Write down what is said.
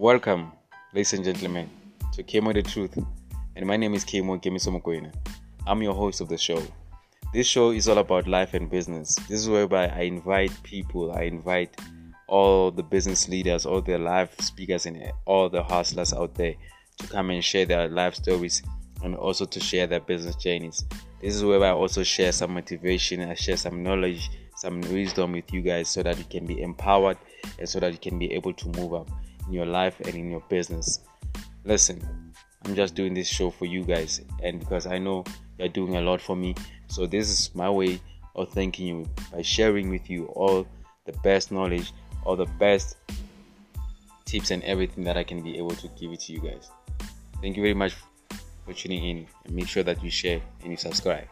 Welcome, ladies and gentlemen, to Kemo the Truth. And my name is Kemo Kemisomokoina. I'm your host of the show. This show is all about life and business. This is whereby I invite people, I invite all the business leaders, all the live speakers, and all the hustlers out there to come and share their life stories and also to share their business journeys. This is where I also share some motivation, I share some knowledge, some wisdom with you guys so that you can be empowered and so that you can be able to move up in your life and in your business. Listen, I'm just doing this show for you guys and because I know you're doing a lot for me. So this is my way of thanking you by sharing with you all the best knowledge, all the best tips and everything that I can be able to give it to you guys. Thank you very much for tuning in and make sure that you share and you subscribe.